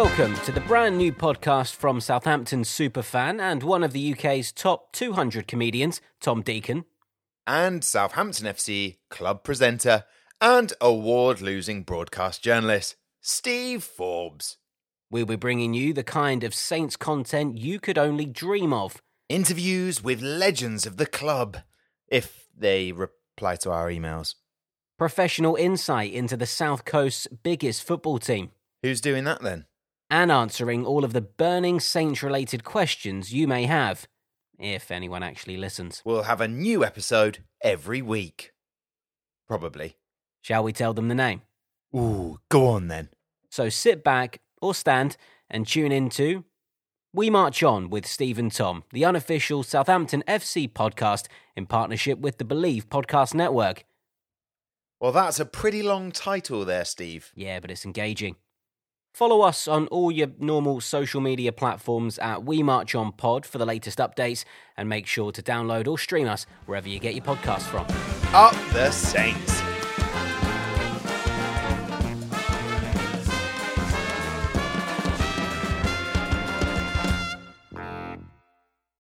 Welcome to the brand new podcast from Southampton superfan and one of the UK's top 200 comedians, Tom Deacon. and Southampton FC club presenter and award losing broadcast journalist, Steve Forbes. We'll be bringing you the kind of Saints content you could only dream of. Interviews with legends of the club, if they reply to our emails. Professional insight into the South Coast's biggest football team. Who's doing that then? And answering all of the burning Saints related questions you may have. If anyone actually listens. We'll have a new episode every week. Probably. Shall we tell them the name? Ooh, go on then. So sit back or stand and tune in to We March On with Steve and Tom, the unofficial Southampton FC podcast in partnership with the Believe Podcast Network. Well, that's a pretty long title there, Steve. Yeah, but it's engaging. Follow us on all your normal social media platforms at We March On Pod for the latest updates and make sure to download or stream us wherever you get your podcasts from. Up the Saints.